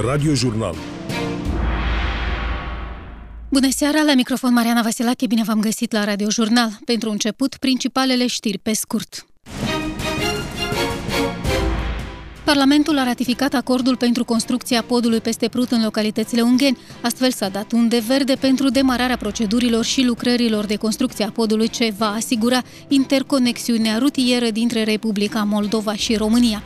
Radio Jurnal. Bună seara, la microfon Mariana Vasilache, bine v-am găsit la Radio Jurnal. Pentru început, principalele știri pe scurt. Parlamentul a ratificat acordul pentru construcția podului peste Prut în localitățile Ungheni. Astfel s-a dat un de verde pentru demararea procedurilor și lucrărilor de construcție a podului ce va asigura interconexiunea rutieră dintre Republica Moldova și România.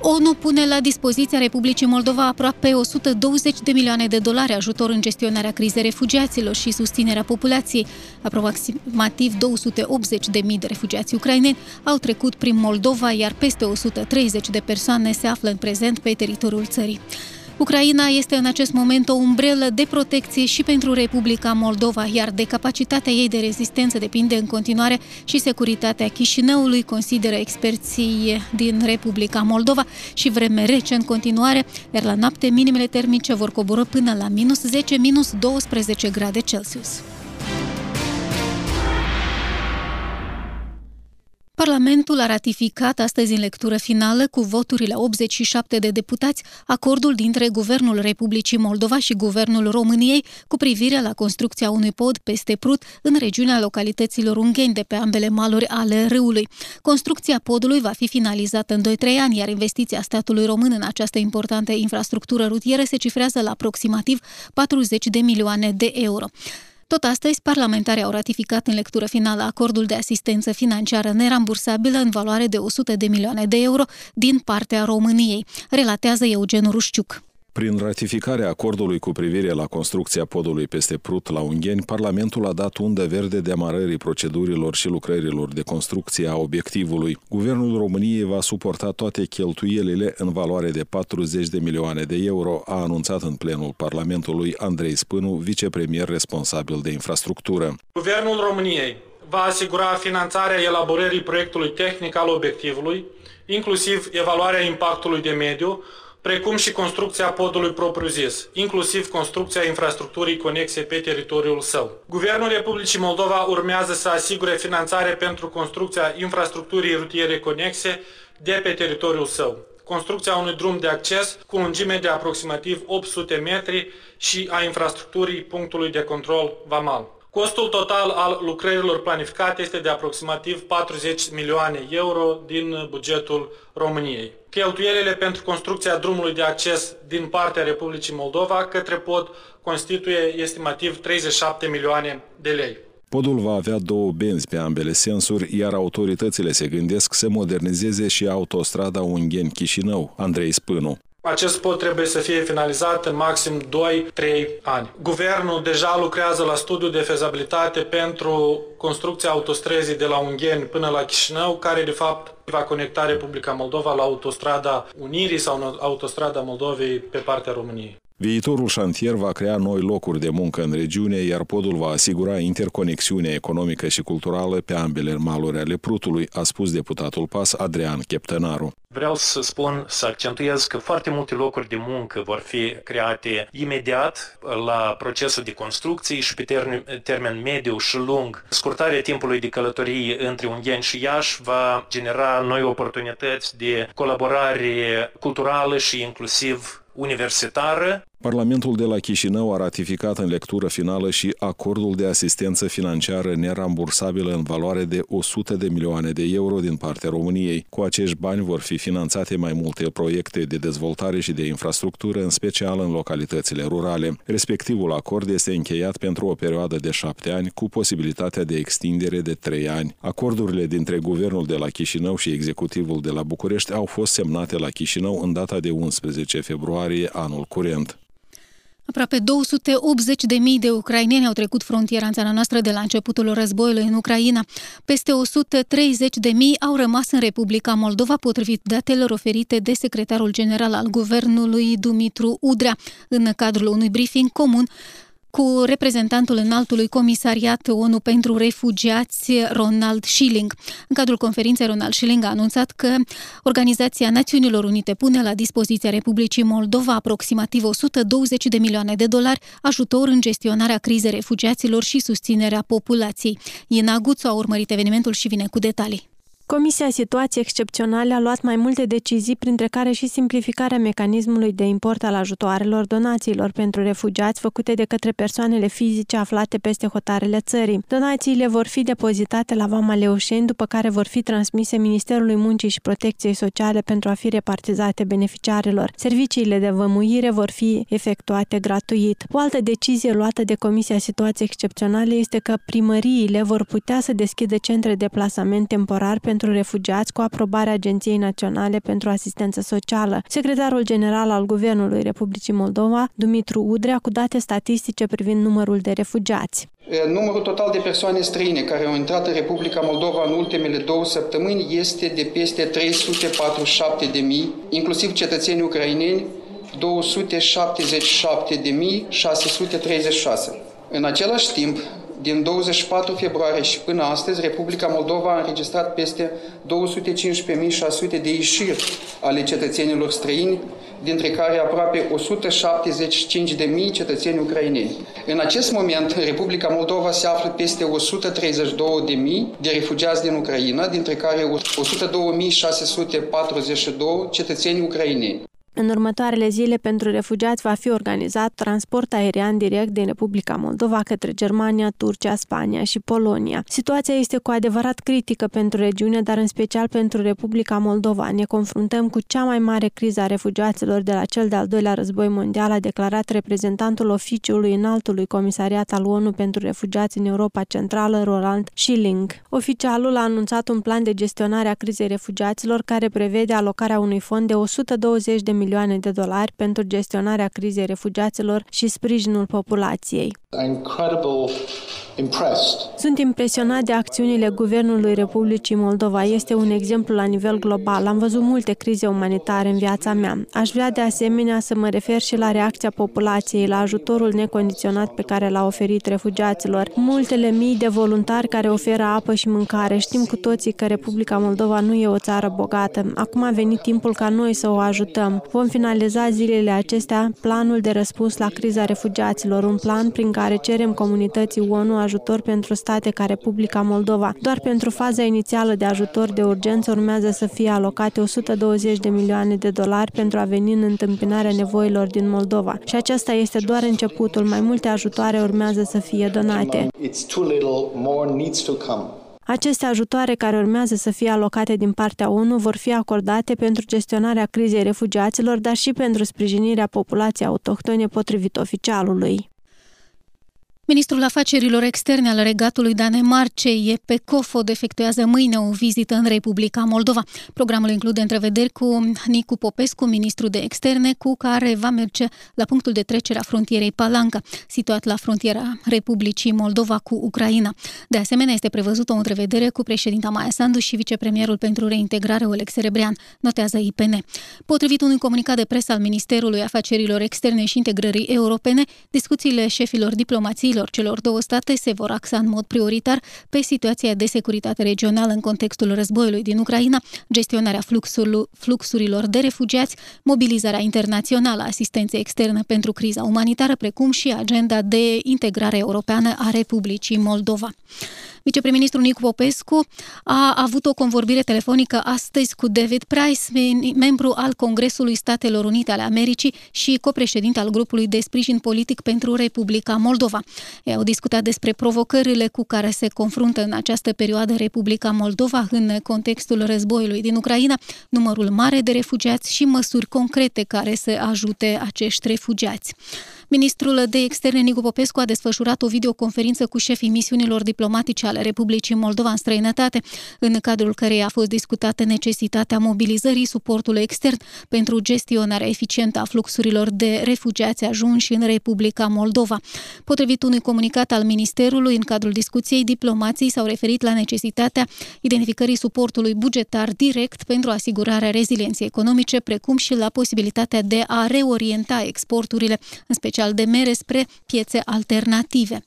ONU pune la dispoziția Republicii Moldova aproape 120 de milioane de dolari ajutor în gestionarea crizei refugiaților și susținerea populației. Aproximativ 280 de mii de refugiați ucraineni au trecut prin Moldova, iar peste 130 de persoane se află în prezent pe teritoriul țării. Ucraina este în acest moment o umbrelă de protecție și pentru Republica Moldova, iar de capacitatea ei de rezistență depinde în continuare și securitatea Chișinăului, consideră experții din Republica Moldova și vreme rece în continuare, iar la noapte minimele termice vor coboră până la minus 10, minus 12 grade Celsius. Parlamentul a ratificat astăzi în lectură finală, cu voturile 87 de deputați, acordul dintre Guvernul Republicii Moldova și Guvernul României cu privire la construcția unui pod peste Prut în regiunea localităților ungheni de pe ambele maluri ale râului. Construcția podului va fi finalizată în 2-3 ani, iar investiția statului român în această importantă infrastructură rutieră se cifrează la aproximativ 40 de milioane de euro. Tot astăzi, parlamentarii au ratificat în lectură finală acordul de asistență financiară nerambursabilă în valoare de 100 de milioane de euro din partea României, relatează Eugen Rușciuc. Prin ratificarea acordului cu privire la construcția podului peste Prut la Ungheni, Parlamentul a dat undă verde demarării procedurilor și lucrărilor de construcție a obiectivului. Guvernul României va suporta toate cheltuielile în valoare de 40 de milioane de euro, a anunțat în plenul Parlamentului Andrei Spânu, vicepremier responsabil de infrastructură. Guvernul României va asigura finanțarea elaborării proiectului tehnic al obiectivului, inclusiv evaluarea impactului de mediu, precum și construcția podului propriu-zis, inclusiv construcția infrastructurii conexe pe teritoriul său. Guvernul Republicii Moldova urmează să asigure finanțare pentru construcția infrastructurii rutiere conexe de pe teritoriul său construcția unui drum de acces cu lungime de aproximativ 800 metri și a infrastructurii punctului de control VAMAL. Costul total al lucrărilor planificate este de aproximativ 40 milioane euro din bugetul României. Cheltuielile pentru construcția drumului de acces din partea Republicii Moldova către pod constituie estimativ 37 milioane de lei. Podul va avea două benzi pe ambele sensuri, iar autoritățile se gândesc să modernizeze și autostrada Ungheni-Chișinău, Andrei Spânu. Acest pod trebuie să fie finalizat în maxim 2-3 ani. Guvernul deja lucrează la studiul de fezabilitate pentru construcția autostrăzii de la Ungheni până la Chișinău, care de fapt va conecta Republica Moldova la autostrada Unirii sau autostrada Moldovei pe partea României. Viitorul șantier va crea noi locuri de muncă în regiune, iar podul va asigura interconexiunea economică și culturală pe ambele maluri ale Prutului, a spus deputatul PAS Adrian Cheptănaru. Vreau să spun, să accentuez că foarte multe locuri de muncă vor fi create imediat la procesul de construcție și pe termen mediu și lung. Scurtarea timpului de călătorie între Ungheni și Iași va genera noi oportunități de colaborare culturală și inclusiv universitară Parlamentul de la Chișinău a ratificat în lectură finală și acordul de asistență financiară nerambursabilă în valoare de 100 de milioane de euro din partea României. Cu acești bani vor fi finanțate mai multe proiecte de dezvoltare și de infrastructură, în special în localitățile rurale. Respectivul acord este încheiat pentru o perioadă de șapte ani, cu posibilitatea de extindere de trei ani. Acordurile dintre Guvernul de la Chișinău și Executivul de la București au fost semnate la Chișinău în data de 11 februarie anul curent. Aproape 280 de mii de ucraineni au trecut frontiera în țara noastră de la începutul războiului în Ucraina. Peste 130 de mii au rămas în Republica Moldova, potrivit datelor oferite de secretarul general al guvernului Dumitru Udrea, în cadrul unui briefing comun cu reprezentantul înaltului comisariat ONU pentru refugiați, Ronald Schilling. În cadrul conferinței, Ronald Schilling a anunțat că Organizația Națiunilor Unite pune la dispoziția Republicii Moldova aproximativ 120 de milioane de dolari ajutor în gestionarea crizei refugiaților și susținerea populației. Ina Guțu a urmărit evenimentul și vine cu detalii. Comisia Situații Excepționale a luat mai multe decizii, printre care și simplificarea mecanismului de import al ajutoarelor donațiilor pentru refugiați făcute de către persoanele fizice aflate peste hotarele țării. Donațiile vor fi depozitate la Vama Leușeni, după care vor fi transmise Ministerului Muncii și Protecției Sociale pentru a fi repartizate beneficiarilor. Serviciile de vămuire vor fi efectuate gratuit. O altă decizie luată de Comisia Situații Excepționale este că primăriile vor putea să deschidă centre de plasament temporar pentru pentru refugiați cu aprobarea Agenției Naționale pentru Asistență Socială. Secretarul general al Guvernului Republicii Moldova, Dumitru Udrea, cu date statistice privind numărul de refugiați. Numărul total de persoane străine care au intrat în Republica Moldova în ultimele două săptămâni este de peste 347 de mii, inclusiv cetățeni ucraineni 277.636. În același timp, din 24 februarie și până astăzi, Republica Moldova a înregistrat peste 215.600 de ieșiri ale cetățenilor străini, dintre care aproape 175.000 cetățeni ucraineni. În acest moment, Republica Moldova se află peste 132.000 de refugiați din Ucraina, dintre care 102.642 cetățeni ucraineni. În următoarele zile pentru refugiați va fi organizat transport aerian direct din Republica Moldova către Germania, Turcia, Spania și Polonia. Situația este cu adevărat critică pentru regiune, dar în special pentru Republica Moldova. Ne confruntăm cu cea mai mare criză a refugiaților de la cel de-al doilea război mondial, a declarat reprezentantul oficiului înaltului comisariat al ONU pentru refugiați în Europa Centrală, Roland Schilling. Oficialul a anunțat un plan de gestionare a crizei refugiaților care prevede alocarea unui fond de 120 de milioane milioane de dolari pentru gestionarea crizei refugiaților și sprijinul populației. Sunt impresionat de acțiunile Guvernului Republicii Moldova. Este un exemplu la nivel global. Am văzut multe crize umanitare în viața mea. Aș vrea de asemenea să mă refer și la reacția populației, la ajutorul necondiționat pe care l-a oferit refugiaților. Multele mii de voluntari care oferă apă și mâncare. Știm cu toții că Republica Moldova nu e o țară bogată. Acum a venit timpul ca noi să o ajutăm. Vom finaliza zilele acestea planul de răspuns la criza refugiaților, un plan prin care cerem comunității ONU ajutor pentru state ca Republica Moldova. Doar pentru faza inițială de ajutor de urgență urmează să fie alocate 120 de milioane de dolari pentru a veni în întâmpinarea nevoilor din Moldova. Și acesta este doar începutul. Mai multe ajutoare urmează să fie donate. Aceste ajutoare care urmează să fie alocate din partea ONU vor fi acordate pentru gestionarea crizei refugiaților, dar și pentru sprijinirea populației autohtone potrivit oficialului. Ministrul Afacerilor Externe al Regatului Danemarcei, Epe Kofod, efectuează mâine o vizită în Republica Moldova. Programul include întrevederi cu Nicu Popescu, ministru de externe, cu care va merge la punctul de trecere a frontierei Palanca, situat la frontiera Republicii Moldova cu Ucraina. De asemenea, este prevăzută o întrevedere cu președinta Maia Sandu și vicepremierul pentru reintegrare Oleg Serebrean, notează IPN. Potrivit unui comunicat de presă al Ministerului Afacerilor Externe și Integrării Europene, discuțiile șefilor diplomației relațiilor celor două state se vor axa în mod prioritar pe situația de securitate regională în contextul războiului din Ucraina, gestionarea fluxurilor de refugiați, mobilizarea internațională a asistenței externe pentru criza umanitară, precum și agenda de integrare europeană a Republicii Moldova. Vicepreministrul Nicu Popescu a avut o convorbire telefonică astăzi cu David Price, membru al Congresului Statelor Unite ale Americii și copreședinte al grupului de sprijin politic pentru Republica Moldova. Ei au discutat despre provocările cu care se confruntă în această perioadă Republica Moldova în contextul războiului din Ucraina, numărul mare de refugiați și măsuri concrete care să ajute acești refugiați. Ministrul de Externe Nicu Popescu a desfășurat o videoconferință cu șefii misiunilor diplomatice ale Republicii Moldova în străinătate, în cadrul căreia a fost discutată necesitatea mobilizării suportului extern pentru gestionarea eficientă a fluxurilor de refugiați ajunși în Republica Moldova. Potrivit unui comunicat al Ministerului, în cadrul discuției, diplomații s-au referit la necesitatea identificării suportului bugetar direct pentru asigurarea rezilienței economice, precum și la posibilitatea de a reorienta exporturile, în special special de mere spre piețe alternative.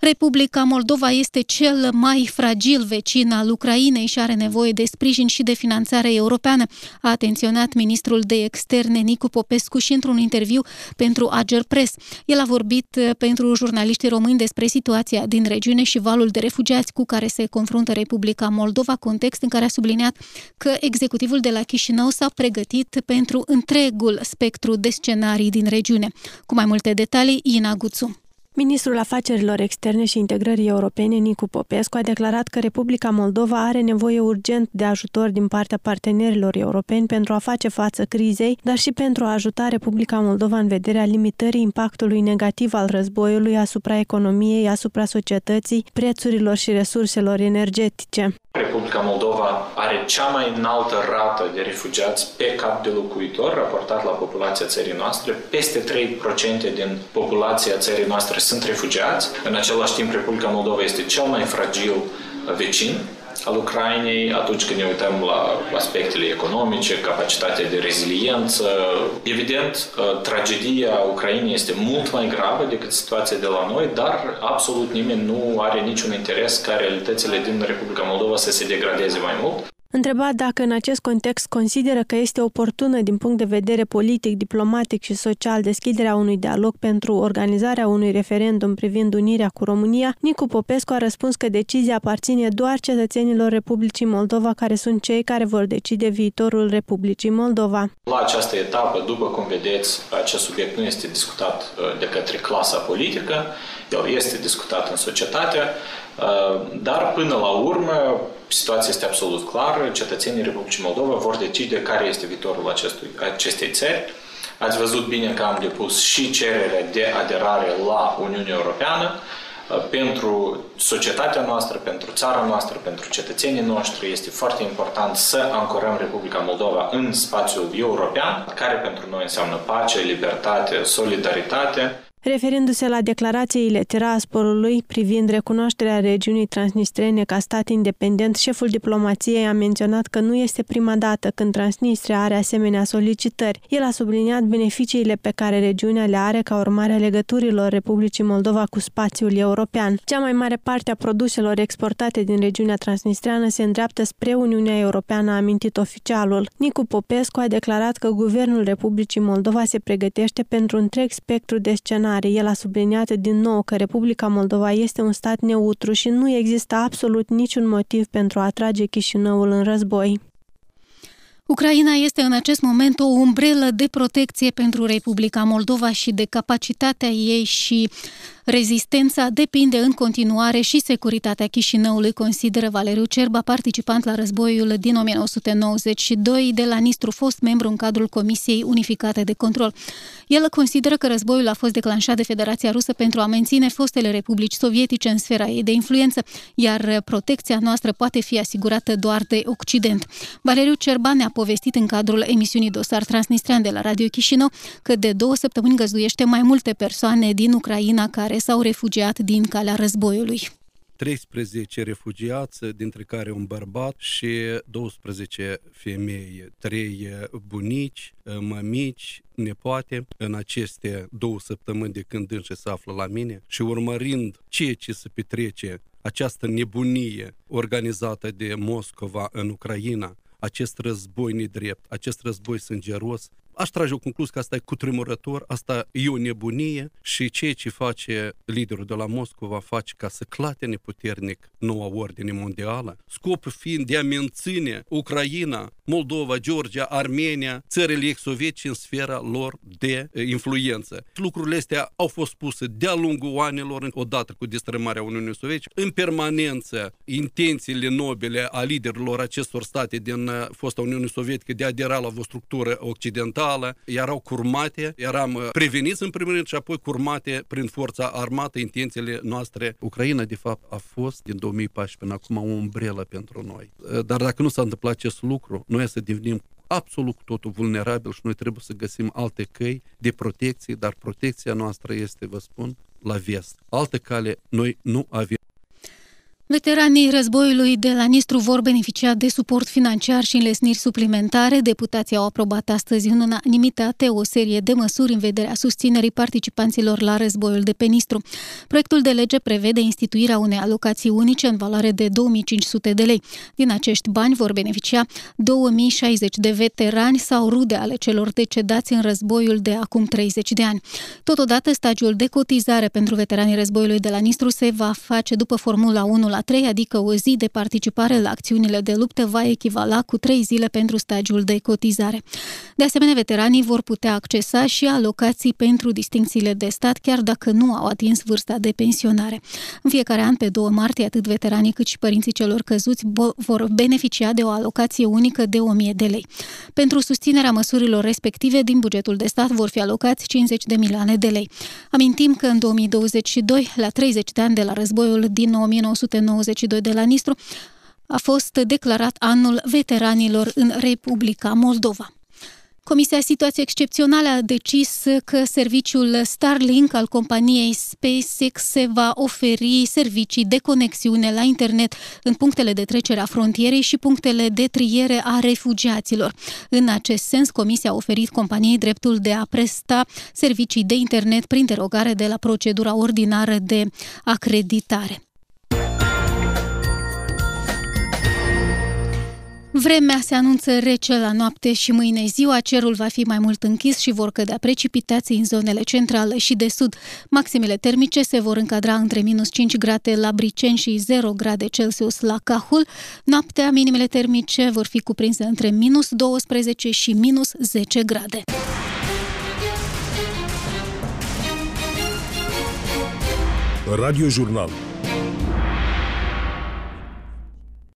Republica Moldova este cel mai fragil vecin al Ucrainei și are nevoie de sprijin și de finanțare europeană, a atenționat ministrul de externe Nicu Popescu și într-un interviu pentru Ager Press. El a vorbit uh, pentru jurnaliștii români despre situația din regiune și valul de refugiați cu care se confruntă Republica Moldova, context în care a subliniat că executivul de la Chișinău s-a pregătit pentru întregul spectru de scenarii din regiune. Cu mai multe detalii, Ina Guțu. Ministrul Afacerilor Externe și Integrării Europene, Nicu Popescu, a declarat că Republica Moldova are nevoie urgent de ajutor din partea partenerilor europeni pentru a face față crizei, dar și pentru a ajuta Republica Moldova în vederea limitării impactului negativ al războiului asupra economiei, asupra societății, prețurilor și resurselor energetice. Republica Moldova are cea mai înaltă rată de refugiați pe cap de locuitor raportat la populația țării noastre. Peste 3% din populația țării noastre sunt refugiați. În același timp, Republica Moldova este cel mai fragil vecin al Ucrainei atunci când ne uităm la aspectele economice, capacitatea de reziliență. Evident, uh, tragedia Ucrainei este mult mai gravă decât situația de la noi, dar absolut nimeni nu are niciun interes ca realitățile din Republica Moldova să se degradeze mai mult. Întrebat dacă în acest context consideră că este oportună din punct de vedere politic, diplomatic și social deschiderea unui dialog pentru organizarea unui referendum privind unirea cu România, Nicu Popescu a răspuns că decizia aparține doar cetățenilor Republicii Moldova, care sunt cei care vor decide viitorul Republicii Moldova. La această etapă, după cum vedeți, acest subiect nu este discutat uh, de către clasa politică, el este discutat în societate, uh, dar până la urmă situația este absolut clară. Cetățenii Republicii Moldova vor decide care este viitorul acestui, acestei țări. Ați văzut bine că am depus și cererea de aderare la Uniunea Europeană uh, pentru societatea noastră, pentru țara noastră, pentru cetățenii noștri. Este foarte important să ancorăm Republica Moldova în spațiul european, care pentru noi înseamnă pace, libertate, solidaritate. Referindu-se la declarațiile Tirasporului privind recunoașterea regiunii transnistrene ca stat independent, șeful diplomației a menționat că nu este prima dată când Transnistria are asemenea solicitări. El a subliniat beneficiile pe care regiunea le are ca urmare a legăturilor Republicii Moldova cu spațiul european. Cea mai mare parte a produselor exportate din regiunea transnistreană se îndreaptă spre Uniunea Europeană, a amintit oficialul. Nicu Popescu a declarat că guvernul Republicii Moldova se pregătește pentru întreg spectru de scenarii extraordinare. El a subliniat din nou că Republica Moldova este un stat neutru și nu există absolut niciun motiv pentru a atrage Chișinăul în război. Ucraina este în acest moment o umbrelă de protecție pentru Republica Moldova și de capacitatea ei și Rezistența depinde în continuare și securitatea Chișinăului, consideră Valeriu Cerba, participant la războiul din 1992 de la Nistru, fost membru în cadrul Comisiei Unificate de Control. El consideră că războiul a fost declanșat de Federația Rusă pentru a menține fostele republici sovietice în sfera ei de influență, iar protecția noastră poate fi asigurată doar de Occident. Valeriu Cerba ne-a povestit în cadrul emisiunii Dosar Transnistrean de la Radio Chișinău că de două săptămâni găzduiește mai multe persoane din Ucraina care s-au refugiat din calea războiului. 13 refugiați, dintre care un bărbat și 12 femei, 3 bunici, mămici, nepoate, în aceste două săptămâni de când înși se află la mine și urmărind ceea ce se petrece, această nebunie organizată de Moscova în Ucraina, acest război nedrept, acest război sângeros, Aș trage o concluzie că asta e cutremurător, asta e o nebunie și ceea ce face liderul de la Moscova face ca să clatene puternic noua ordine mondială, scopul fiind de a menține Ucraina, Moldova, Georgia, Armenia, țările ex-sovietice în sfera lor de influență. Lucrurile astea au fost puse de-a lungul anilor, odată cu destrămarea Uniunii Sovietice, în permanență intențiile nobile a liderilor acestor state din fosta Uniune Sovietică de a adera la o structură occidentală totală, erau curmate, eram uh, preveniți în primul rând și apoi curmate prin forța armată intențiile noastre. Ucraina, de fapt, a fost din 2014 până acum o umbrelă pentru noi. Uh, dar dacă nu s-a întâmplat acest lucru, noi să devenim absolut totul vulnerabil și noi trebuie să găsim alte căi de protecție, dar protecția noastră este, vă spun, la vest. Alte cale noi nu avem. Veteranii războiului de la Nistru vor beneficia de suport financiar și înlesniri suplimentare. Deputații au aprobat astăzi în unanimitate o serie de măsuri în vederea susținerii participanților la războiul de pe Nistru. Proiectul de lege prevede instituirea unei alocații unice în valoare de 2500 de lei. Din acești bani vor beneficia 2060 de veterani sau rude ale celor decedați în războiul de acum 30 de ani. Totodată, stagiul de cotizare pentru veteranii războiului de la Nistru se va face după Formula 1 la 3, adică o zi de participare la acțiunile de luptă va echivala cu 3 zile pentru stagiul de cotizare. De asemenea, veteranii vor putea accesa și alocații pentru distincțiile de stat, chiar dacă nu au atins vârsta de pensionare. În fiecare an, pe 2 martie, atât veteranii cât și părinții celor căzuți vor beneficia de o alocație unică de 1000 de lei. Pentru susținerea măsurilor respective, din bugetul de stat vor fi alocați 50 de milioane de lei. Amintim că în 2022, la 30 de ani de la războiul din 1990, 1992 de la Nistru, a fost declarat anul veteranilor în Republica Moldova. Comisia Situații Excepționale a decis că serviciul Starlink al companiei SpaceX se va oferi servicii de conexiune la internet în punctele de trecere a frontierei și punctele de triere a refugiaților. În acest sens, Comisia a oferit companiei dreptul de a presta servicii de internet prin derogare de la procedura ordinară de acreditare. Vremea se anunță rece la noapte și mâine ziua, cerul va fi mai mult închis și vor cădea precipitații în zonele centrale și de sud. Maximele termice se vor încadra între minus 5 grade la Briceni și 0 grade Celsius la Cahul. Noaptea, minimele termice vor fi cuprinse între minus 12 și minus 10 grade. Radio Jurnal